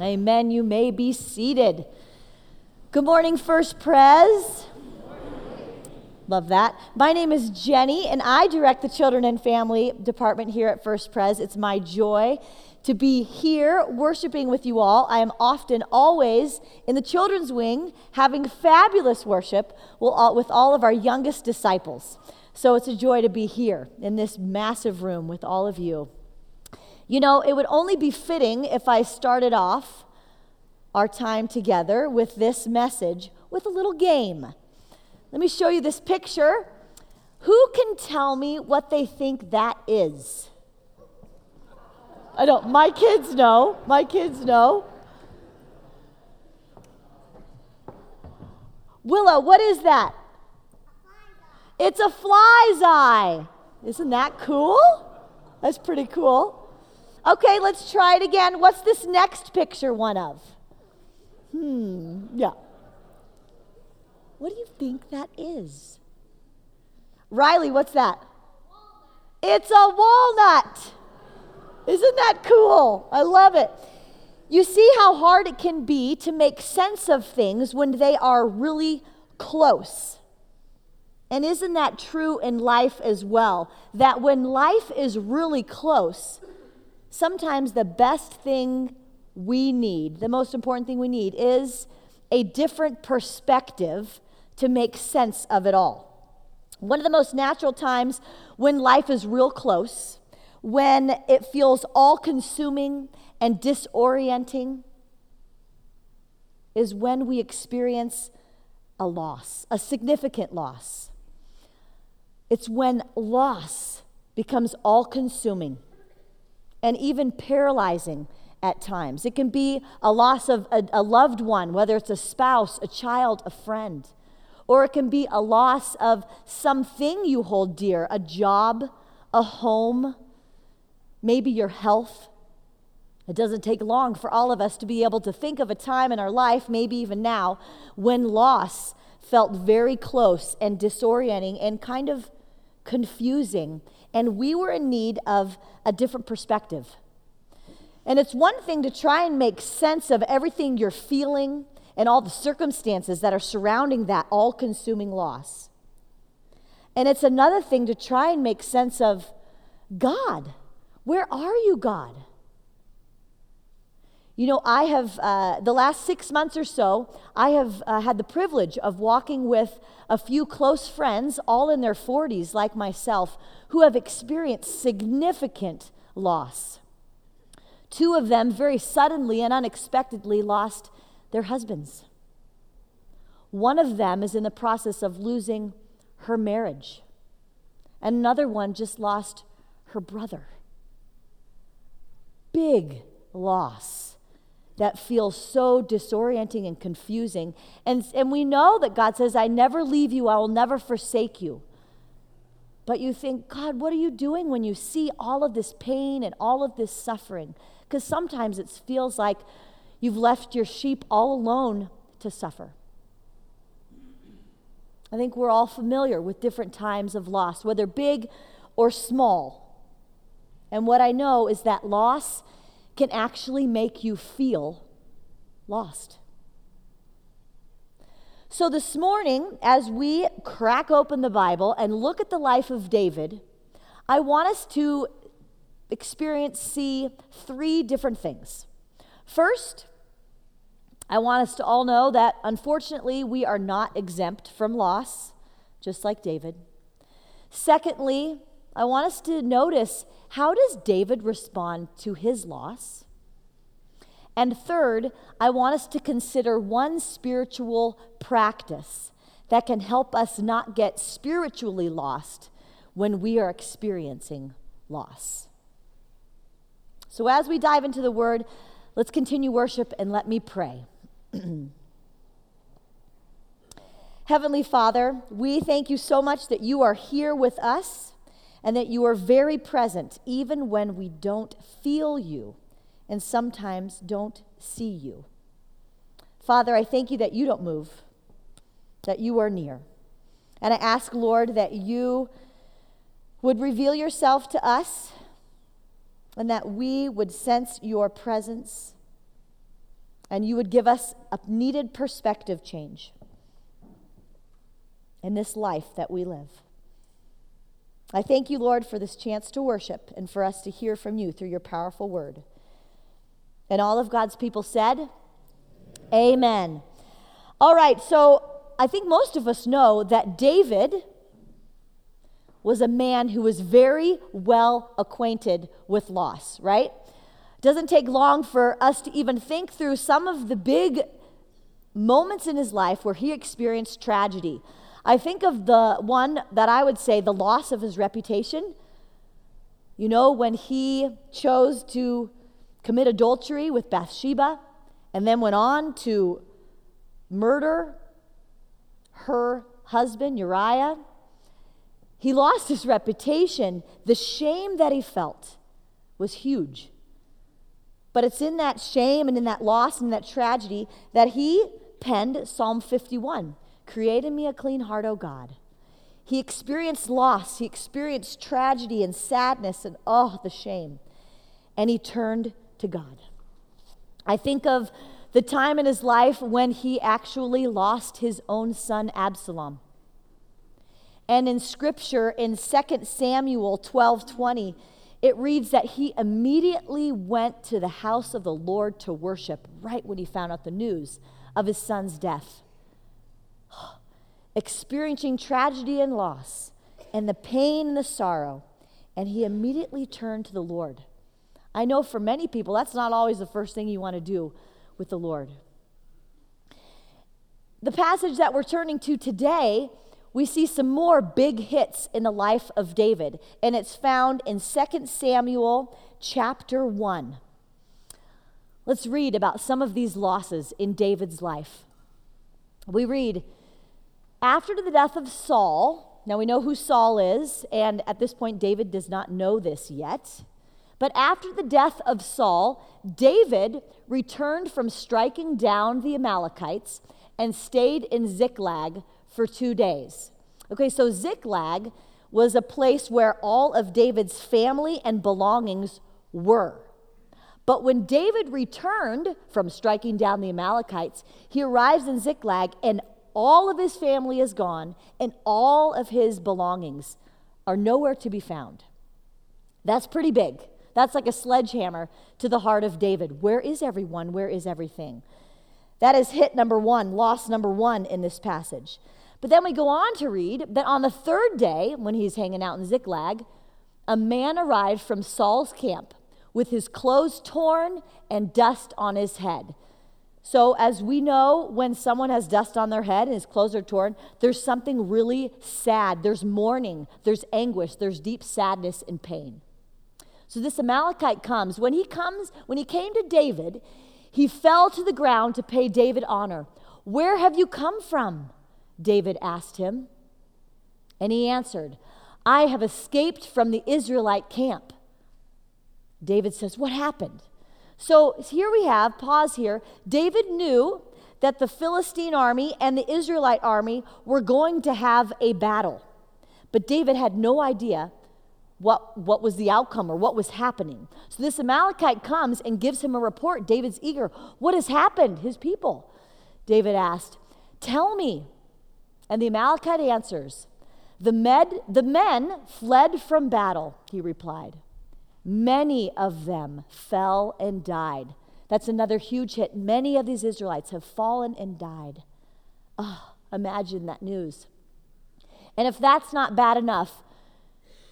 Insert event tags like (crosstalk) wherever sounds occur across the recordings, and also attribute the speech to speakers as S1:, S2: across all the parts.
S1: Amen. You may be seated. Good morning, First Pres. Love that. My name is Jenny, and I direct the Children and Family Department here at First Pres. It's my joy to be here worshiping with you all. I am often, always in the children's wing having fabulous worship with all of our youngest disciples. So it's a joy to be here in this massive room with all of you. You know, it would only be fitting if I started off our time together with this message with a little game. Let me show you this picture. Who can tell me what they think that is? I don't, my kids know. My kids know. Willow, what is that? It's a fly's eye. Isn't that cool? That's pretty cool. Okay, let's try it again. What's this next picture one of? Hmm, yeah. What do you think that is? Riley, what's that? Walnut. It's a walnut. Isn't that cool? I love it. You see how hard it can be to make sense of things when they are really close. And isn't that true in life as well? That when life is really close, sometimes the best thing we need, the most important thing we need, is a different perspective to make sense of it all. One of the most natural times when life is real close, when it feels all consuming and disorienting, is when we experience a loss, a significant loss. It's when loss becomes all consuming and even paralyzing at times. It can be a loss of a, a, loved one, whether it's a spouse, a child, a friend. Or it can be a loss of something you hold dear a job, a home, maybe your health. It doesn't take long for all of us to be able to think of a time in our life, maybe even now, when loss felt very close and disorienting and kind of confusing and we were in need of a different perspective. And it's one thing to try and make sense of everything you're feeling and all the circumstances that are surrounding that all consuming loss. And it's another thing to try and make sense of God. Where are you, God? You know, I have, uh, the last six months or so, I have uh, had the privilege of walking with a few close friends, all in their 40s, like myself, who have experienced significant loss. Two of them very suddenly and unexpectedly lost their husbands. One of them is in the process of losing her marriage, and another one just lost her brother. Big loss that feels so disorienting and confusing. And, and we know that God says, I never leave you, I will never forsake you. But you think, God, what are you doing when you see all of this pain and all of this suffering? Because sometimes it feels like you've left your sheep all alone to suffer. I think we're all familiar with different times of loss, whether big or small. And what I know is that loss can actually make you feel lost. So, this morning, as we crack open the Bible and look at the life of David, I want us to experience, see three different things. First, I want us to all know that unfortunately we are not exempt from loss, just like David. Secondly, I want us to notice how does David respond to his loss? And third, I want us to consider one spiritual practice that can help us not get spiritually lost when we are experiencing loss. So, as we dive into the word, let's continue worship and let me pray. (clears throat) Heavenly Father, we thank you so much that you are here with us and that you are very present even when we don't feel you and sometimes don't see you. Father, I thank you that you don't move, that you are near. And I ask, Lord, that you would reveal yourself to us and that we would sense your presence and you would give us a needed perspective change in this life that we live. I thank you, Lord, for this chance to worship and for us to hear from you through your powerful word. And all of God's people said, Amen. All right, so I think most of us know that David was a man who was very well acquainted with loss, right? Doesn't take long for us to even think through some of the big moments in his life where he experienced tragedy. I think of the one that I would say the loss of his reputation. You know, when he chose to commit adultery with Bathsheba and then went on to murder her husband, Uriah. He lost his reputation. The shame that he felt was huge. But it's in that shame and in that loss and that tragedy that he penned Psalm 51 Create in me a clean heart, O God. He experienced loss, he experienced tragedy and sadness and oh, the shame. And he turned to God. I think of the time in his life when he actually lost his own son Absalom. And in scripture in 2 Samuel 12:20, it reads that he immediately went to the house of the Lord to worship right when he found out the news of his son's death experiencing tragedy and loss and the pain and the sorrow, and he immediately turned to the Lord. I know for many people, that's not always the first thing you want to do with the Lord. The passage that we're turning to today, we see some more big hits in the life of David, and it's found in 2 Samuel chapter 1. Let's read about some of these losses in David's life. We read, after the death of Saul, now we know who Saul is, and at this point, David does not know this yet. But after the death of Saul, David returned from striking down the Amalekites and stayed in Ziklag for two days. Okay, so Ziklag was a place where all of David's family and belongings were. But when David returned from striking down the Amalekites, he arrives in Ziklag and all of his family is gone, and all of his belongings are nowhere to be found. That's pretty big. That's like a sledgehammer to the heart of David. Where is everyone? Where is everything? That is hit number one, loss number one in this passage. But then we go on to read that on the third day, when he's hanging out in Ziklag, a man arrived from Saul's camp with his clothes torn and dust on his head. So, as we know, when someone has dust on their head and his clothes are torn, there's something really sad. There's mourning, there's anguish, there's deep sadness and pain. So, this Amalekite comes. When he comes, when he came to David, he fell to the ground to pay David honor. Where have you come from? David asked him. And he answered, I have escaped from the Israelite camp. David says, What happened? So here we have, pause here. David knew that the Philistine army and the Israelite army were going to have a battle. But David had no idea what, what was the outcome or what was happening. So this Amalekite comes and gives him a report. David's eager. What has happened? His people. David asked, Tell me. And the Amalekite answers, the, med, the men fled from battle, he replied. Many of them fell and died. That's another huge hit. Many of these Israelites have fallen and died. Oh, imagine that news. And if that's not bad enough,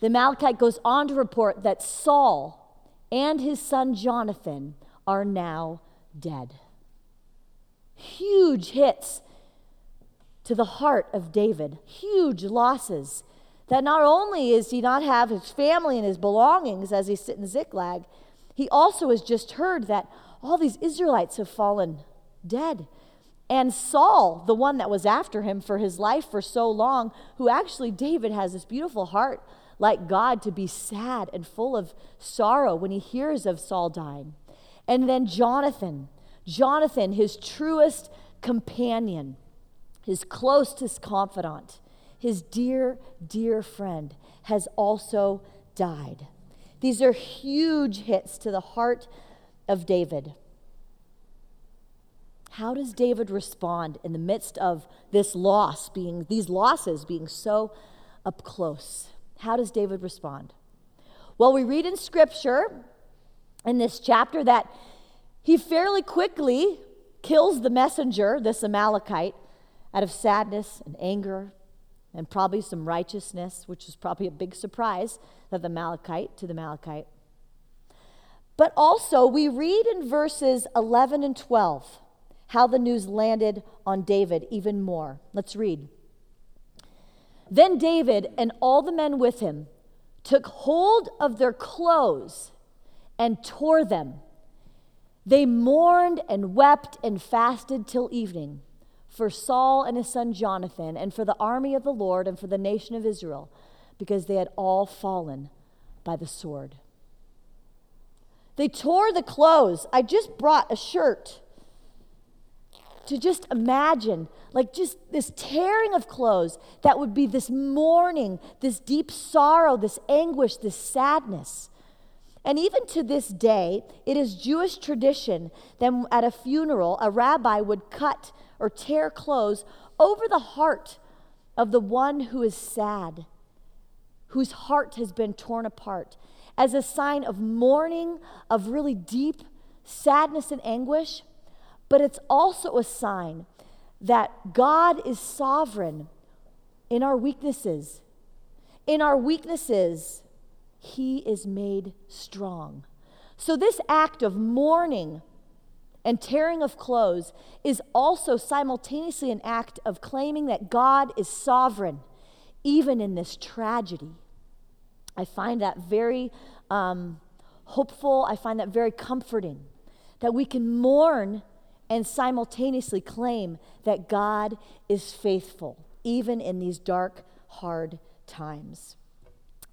S1: the Amalekite goes on to report that Saul and his son Jonathan are now dead. Huge hits to the heart of David, huge losses that not only is he not have his family and his belongings as he sit in Ziklag, he also has just heard that all these Israelites have fallen dead. And Saul, the one that was after him for his life for so long, who actually David has this beautiful heart like God to be sad and full of sorrow when he hears of Saul dying. And then Jonathan, Jonathan, his truest companion, his closest confidant his dear, dear friend, has also died. These are huge hits to the heart of David. how does David respond in the midst of this loss being, these losses being so up close? How does David respond? Well, we read in scripture in this chapter that he fairly quickly kills the messenger, this Amalekite, out of sadness and anger and probably some righteousness, which is probably a big surprise that the Amalekite to the Amalekite. But also, we read in verses 11 and 12 how the news landed on David even more. Let's read. Then David and all the men with him took hold of their clothes and tore them. They mourned and wept and fasted till evening for Saul and his son Jonathan, and for the army of the Lord, and for the nation of Israel, because they had all fallen by the sword. They tore the clothes. I just brought a shirt to just imagine, like just this tearing of clothes that would be this mourning, this deep sorrow, this anguish, this sadness. And even to this day, it is Jewish tradition that at a funeral, a rabbi would cut or tear clothes over the heart of the one who is sad, whose heart has been torn apart, as a sign of mourning, of really deep sadness and anguish but it's also a sign that God is sovereign in our weaknesses. In our weaknesses, He is made strong. So, this act of mourning and tearing of clothes is also simultaneously an act of claiming that God is sovereign, even in this tragedy. I find that very um, hopeful. I find that very comforting that we can mourn and simultaneously claim that God is faithful, even in these dark, hard times.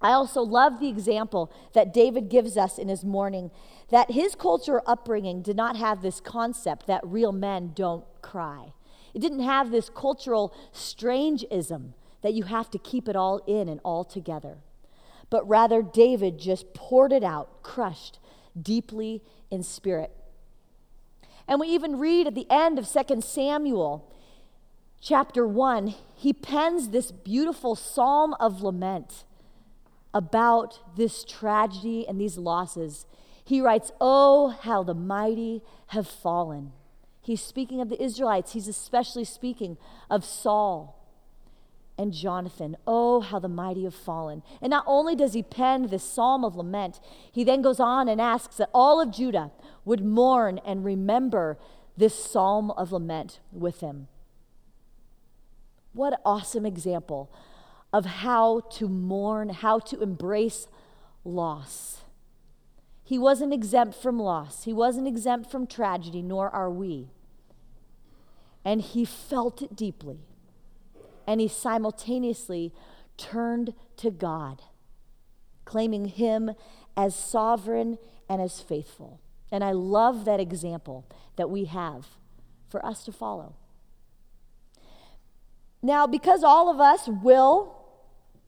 S1: I also love the example that David gives us in his mourning that his culture upbringing did not have this concept that real men don't cry. It didn't have this cultural strangeism that you have to keep it all in and all together. But rather, David just poured it out, crushed deeply in spirit. And we even read at the end of 2 Samuel chapter 1, he pens this beautiful psalm of lament about this tragedy and these losses. He writes, Oh, how the mighty have fallen. He's speaking of the Israelites, he's especially speaking of Saul and Jonathan. Oh, how the mighty have fallen. And not only does he pen this psalm of lament, he then goes on and asks that all of Judah would mourn and remember this psalm of lament with him. What awesome example of how to mourn, how to embrace loss. He wasn't exempt from loss, he wasn't exempt from tragedy, nor are we. And he felt it deeply and he simultaneously turned to God, claiming him as sovereign and as faithful. And I love that example that we have for us to follow. Now, because all of us will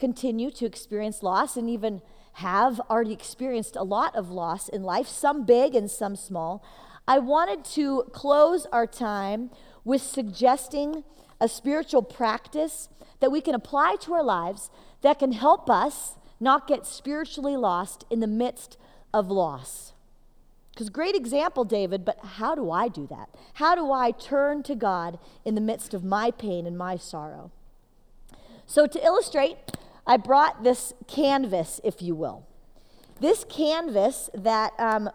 S1: continue to experience loss and even have already experienced a lot of loss in life, some big and some small, I wanted to close our time with suggesting a spiritual practice that we can apply to our lives that can help us not get spiritually lost in the midst of loss. Because, great example, David, but how do I do that? How do I turn to God in the midst of my pain and my sorrow? So, to illustrate, I brought this canvas, if you will. This canvas that um,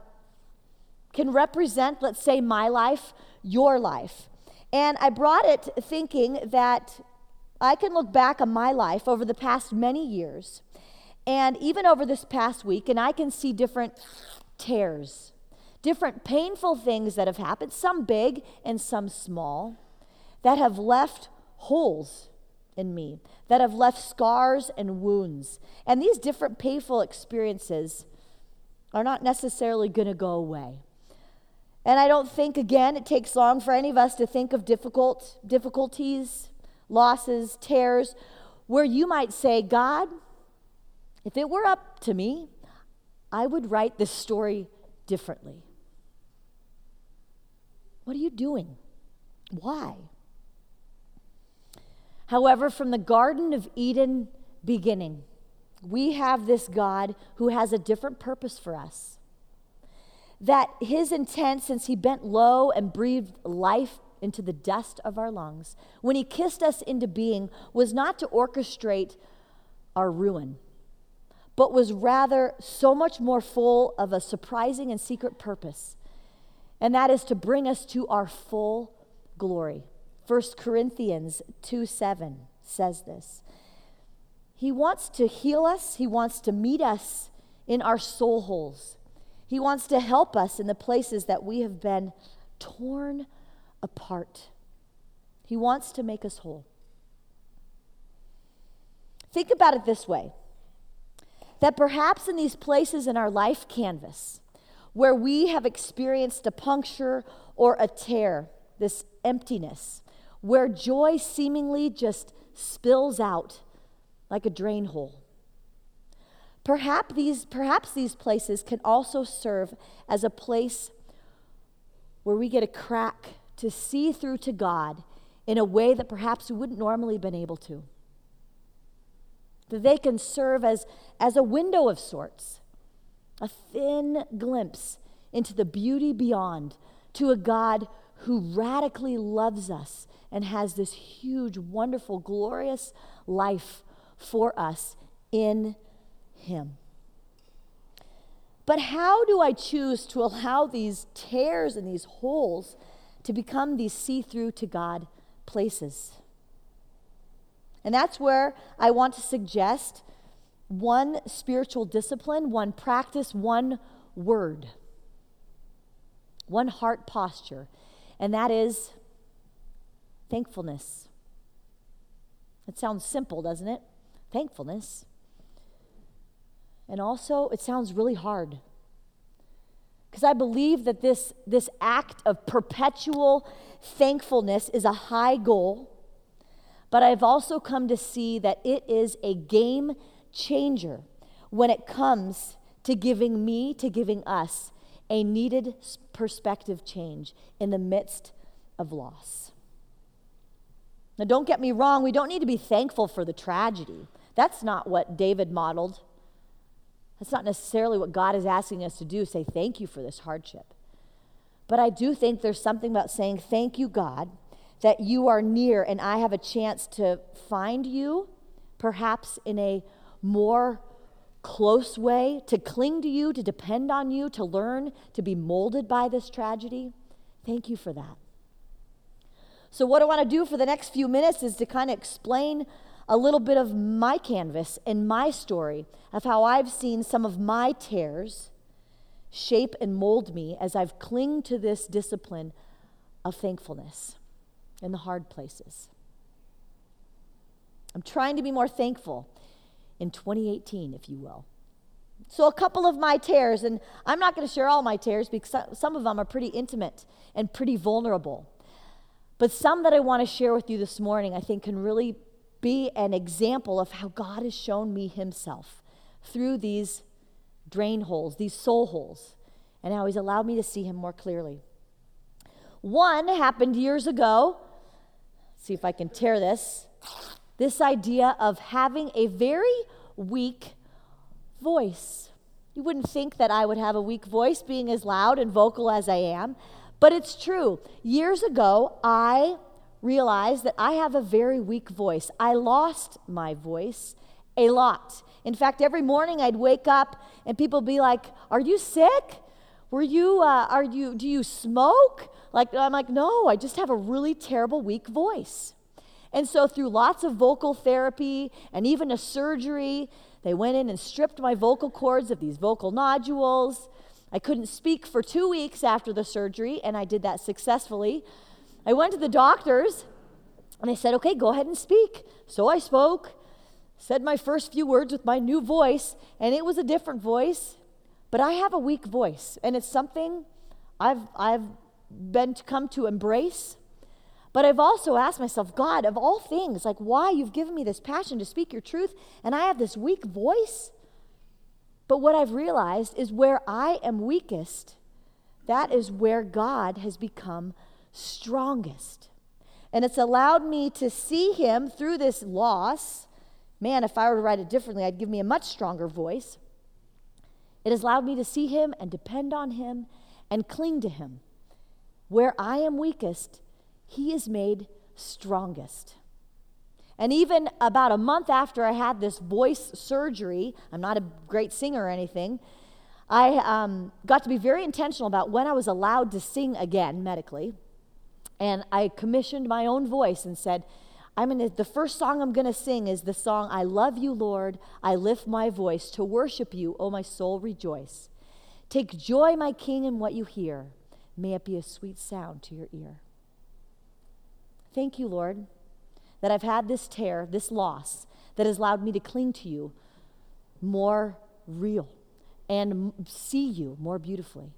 S1: can represent, let's say, my life, your life. And I brought it thinking that I can look back on my life over the past many years and even over this past week, and I can see different tears, different painful things that have happened, some big and some small, that have left holes in me, that have left scars and wounds. And these different painful experiences are not necessarily going to go away. And I don't think, again, it takes long for any of us to think of difficult difficulties, losses, tears, where you might say, God, if it were up to me, I would write this story differently. What are you doing? Why? However, from the Garden of Eden beginning, we have this God who has a different purpose for us. That his intent, since he bent low and breathed life into the dust of our lungs, when he kissed us into being, was not to orchestrate our ruin, but was rather so much more full of a surprising and secret purpose. And that is to bring us to our full glory. 1 Corinthians 2 7 says this. He wants to heal us, He wants to meet us in our soul holes. He wants to help us in the places that we have been torn apart. He wants to make us whole. Think about it this way that perhaps in these places in our life canvas where we have experienced a puncture or a tear, this emptiness, where joy seemingly just spills out like a drain hole. Perhaps these, perhaps these places can also serve as a place where we get a crack to see through to God in a way that perhaps we wouldn't normally have been able to. That they can serve as, as a window of sorts, a thin glimpse into the beauty beyond, to a God who radically loves us and has this huge, wonderful, glorious life for us in Him. But how do I choose to allow these tears and these holes to become these see through to God places? And that's where I want to suggest one spiritual discipline, one practice, one word, one heart posture, and that is thankfulness. It sounds simple, doesn't it? Thankfulness. And also, it sounds really hard. Because I believe that this, this act of perpetual thankfulness is a high goal, but I've also come to see that it is a game changer when it comes to giving me, to giving us, a needed perspective change in the midst of loss. Now, don't get me wrong, we don't need to be thankful for the tragedy. That's not what David modeled. That's not necessarily what God is asking us to do, say thank you for this hardship. But I do think there's something about saying thank you, God, that you are near and I have a chance to find you, perhaps in a more close way, to cling to you, to depend on you, to learn to be molded by this tragedy. Thank you for that. So, what I want to do for the next few minutes is to kind of explain a little bit of my canvas and my story of how I've seen some of my tears shape and mold me as I've clung to this discipline of thankfulness in the hard places. I'm trying to be more thankful in 2018, if you will. So, a couple of my tears, and I'm not going to share all my tears because some of them are pretty intimate and pretty vulnerable. But some that I want to share with you this morning, I think, can really be an example of how God has shown me Himself through these drain holes, these soul holes, and how He's allowed me to see Him more clearly. One happened years ago. Let's see if I can tear this. This idea of having a very weak voice. You wouldn't think that I would have a weak voice being as loud and vocal as I am. But it's true. Years ago, I realized that I have a very weak voice. I lost my voice a lot. In fact, every morning I'd wake up and people be like, "Are you sick? Were you? Uh, are you? Do you smoke?" Like I'm like, "No, I just have a really terrible weak voice." And so, through lots of vocal therapy and even a surgery, they went in and stripped my vocal cords of these vocal nodules. I couldn't speak for two weeks after the surgery, and I did that successfully. I went to the doctors, and they said, okay, go ahead and speak. So I spoke, said my first few words with my new voice, and it was a different voice, but I have a weak voice, and it's something I've, I've been to come to embrace. But I've also asked myself, God, of all things, like why you've given me this passion to speak your truth, and I have this weak voice? But what I've realized is where I am weakest, that is where God has become strongest. And it's allowed me to see him through this loss. Man, if I were to write it differently, I'd give me a much stronger voice. It has allowed me to see him and depend on him and cling to him. Where I am weakest, he is made strongest. And even about a month after I had this voice surgery, I'm not a great singer or anything, I um, got to be very intentional about when I was allowed to sing again medically. And I commissioned my own voice and said, I'm gonna, the first song I'm going to sing is the song, I Love You, Lord. I lift my voice to worship you, O my soul, rejoice. Take joy, my King, in what you hear. May it be a sweet sound to your ear. Thank you, Lord, that I've had this tear, this loss, that has allowed me to cling to you more real and see you more beautifully.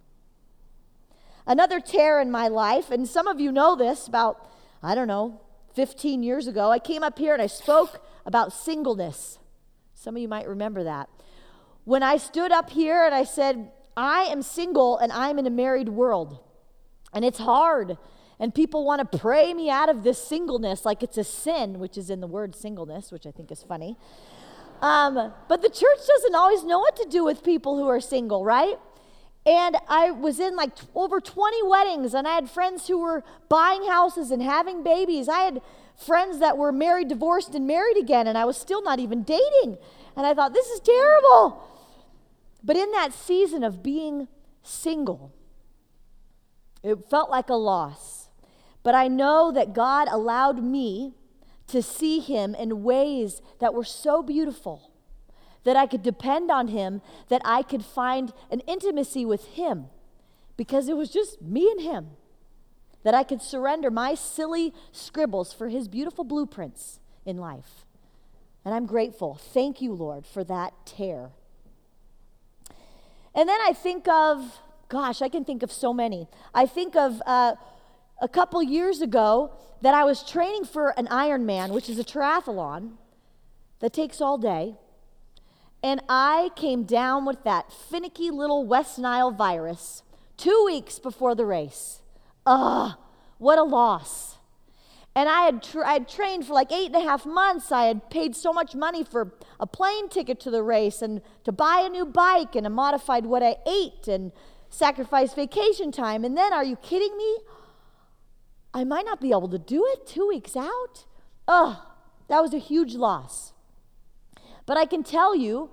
S1: Another tear in my life, and some of you know this, about, I don't know, 15 years ago, I came up here and I spoke about singleness. Some of you might remember that. When I stood up here and I said, I am single and I'm in a married world, and it's hard. And people want to pray me out of this singleness like it's a sin, which is in the word singleness, which I think is funny. Um, but the church doesn't always know what to do with people who are single, right? And I was in like t- over 20 weddings, and I had friends who were buying houses and having babies. I had friends that were married, divorced, and married again, and I was still not even dating. And I thought, this is terrible. But in that season of being single, it felt like a loss. But I know that God allowed me to see him in ways that were so beautiful that I could depend on him, that I could find an intimacy with him because it was just me and him. That I could surrender my silly scribbles for his beautiful blueprints in life. And I'm grateful. Thank you, Lord, for that tear. And then I think of, gosh, I can think of so many. I think of uh, a couple years ago that I was training for an Ironman, which is a triathlon that takes all day. And I came down with that finicky little West Nile virus two weeks before the race. Ugh, what a loss. And I had, tra- I had trained for like eight and a half months. I had paid so much money for a plane ticket to the race and to buy a new bike and a modified what I ate and sacrifice vacation time. And then, are you kidding me? I might not be able to do it two weeks out. Ugh, that was a huge loss. But I can tell you,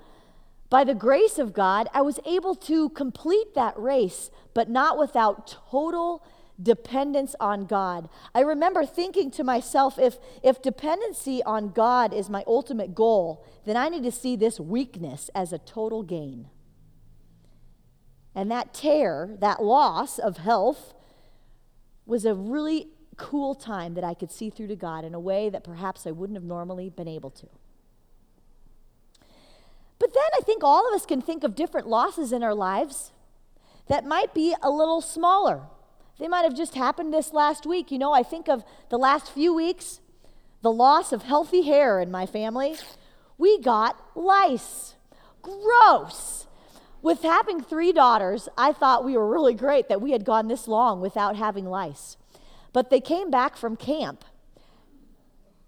S1: by the grace of God, I was able to complete that race, but not without total dependence on God. I remember thinking to myself if, if dependency on God is my ultimate goal, then I need to see this weakness as a total gain. And that tear, that loss of health, was a really cool time that I could see through to God in a way that perhaps I wouldn't have normally been able to. But then I think all of us can think of different losses in our lives that might be a little smaller. They might have just happened this last week. You know, I think of the last few weeks, the loss of healthy hair in my family. We got lice. Gross. With having three daughters, I thought we were really great that we had gone this long without having lice. But they came back from camp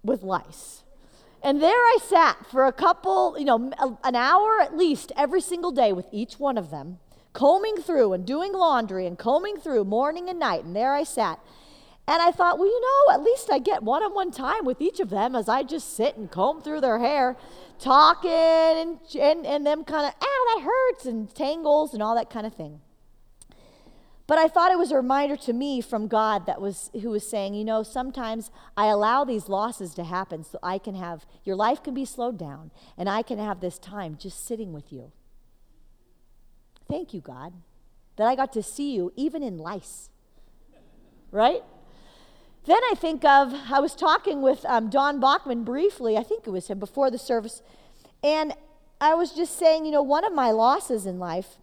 S1: with lice. And there I sat for a couple, you know, an hour at least every single day with each one of them combing through and doing laundry and combing through morning and night. And there I sat. And I thought, well, you know, at least I get one on one time with each of them as I just sit and comb through their hair, talking and, and, and them kind of, ow, that hurts, and tangles and all that kind of thing. But I thought it was a reminder to me from God that was who was saying, you know, sometimes I allow these losses to happen so I can have your life can be slowed down and I can have this time just sitting with you. Thank you, God, that I got to see you even in lice. Right? Then I think of, I was talking with um, Don Bachman briefly, I think it was him before the service, and I was just saying, you know, one of my losses in life,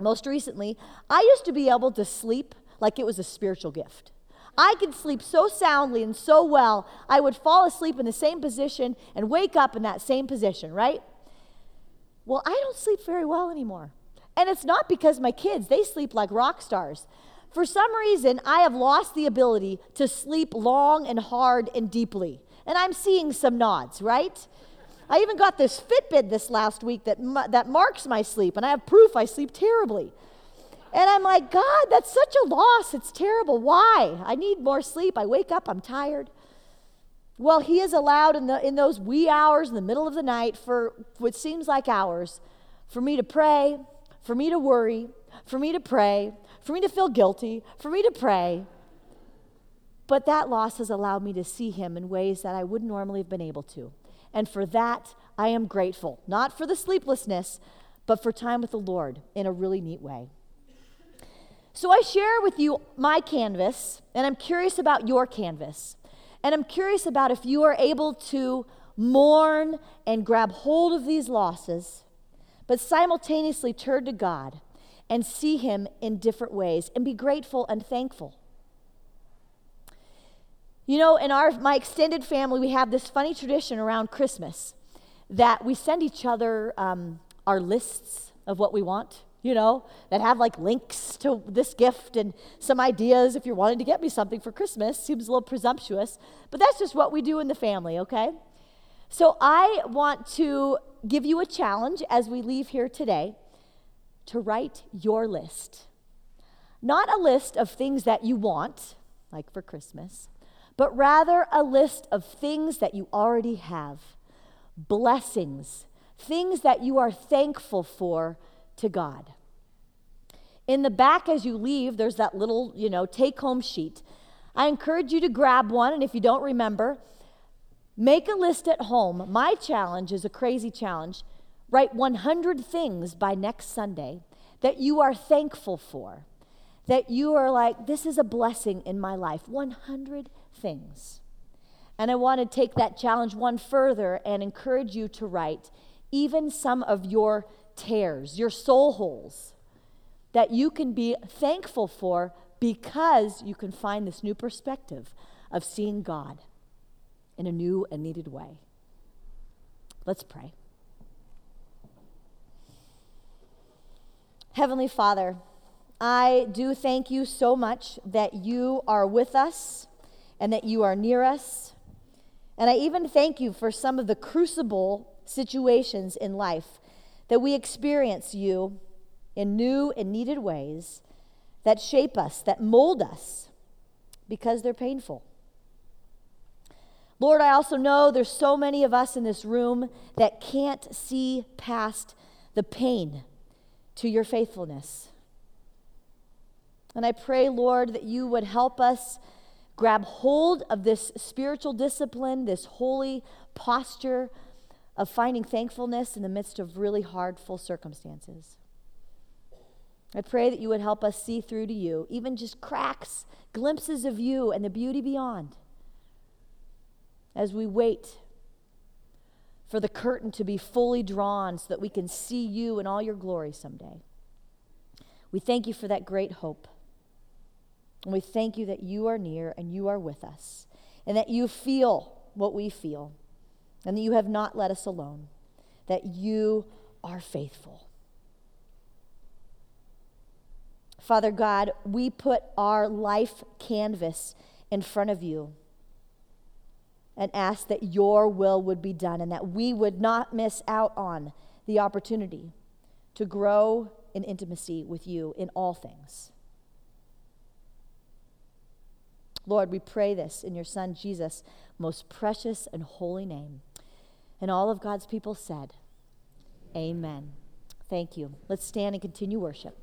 S1: most recently, I used to be able to sleep like it was a spiritual gift. I could sleep so soundly and so well, I would fall asleep in the same position and wake up in that same position, right? Well, I don't sleep very well anymore. And it's not because my kids, they sleep like rock stars. For some reason, I have lost the ability to sleep long and hard and deeply. And I'm seeing some nods, right? I even got this Fitbit this last week that, that marks my sleep, and I have proof I sleep terribly. And I'm like, God, that's such a loss. It's terrible. Why? I need more sleep. I wake up, I'm tired. Well, He is allowed in, the, in those wee hours in the middle of the night for what seems like hours for me to pray, for me to worry, for me to pray, for me to feel guilty, for me to pray. But that loss has allowed me to see Him in ways that I wouldn't normally have been able to. And for that, I am grateful. Not for the sleeplessness, but for time with the Lord in a really neat way. So I share with you my canvas, and I'm curious about your canvas. And I'm curious about if you are able to mourn and grab hold of these losses, but simultaneously turn to God and see Him in different ways and be grateful and thankful. You know, in our my extended family, we have this funny tradition around Christmas that we send each other um, our lists of what we want. You know, that have like links to this gift and some ideas if you're wanting to get me something for Christmas. Seems a little presumptuous, but that's just what we do in the family, okay? So I want to give you a challenge as we leave here today to write your list. Not a list of things that you want, like for Christmas, but rather a list of things that you already have, blessings, things that you are thankful for to God. In the back, as you leave, there's that little, you know, take home sheet. I encourage you to grab one, and if you don't remember, make a list at home. My challenge is a crazy challenge Write 100 things by next Sunday that you are thankful for, that you are like, this is a blessing in my life. 100 things. And I want to take that challenge one further and encourage you to write even some of your tears, your soul holes, that you can be thankful for because you can find this new perspective of seeing God in a new and needed way. Let's pray. Heavenly Father, I do thank you so much that you are with us and that you are near us. And I even thank you for some of the crucible situations in life that we experience you in new and needed ways that shape us, that mold us, because they're painful. Lord, I also know there's so many of us in this room that can't see past the pain to your faithfulness. And I pray, Lord, that you would help us grab hold of this spiritual discipline, this holy posture of finding thankfulness in the midst of really hard, full circumstances. I pray that you would help us see through to you, even just cracks, glimpses of you and the beauty beyond, as we wait for the curtain to be fully drawn so that we can see you in all your glory someday. We thank you for that great hope. And we thank you that you are near and you are with us, and that you feel what we feel, and that you have not let us alone, that you are faithful. Father God, we put our life canvas in front of you and ask that your will would be done and that we would not miss out on the opportunity to grow in intimacy with you in all things. Lord, we pray this in your Son Jesus' most precious and holy name. And all of God's people said, Amen. Thank you. Let's stand and continue worship.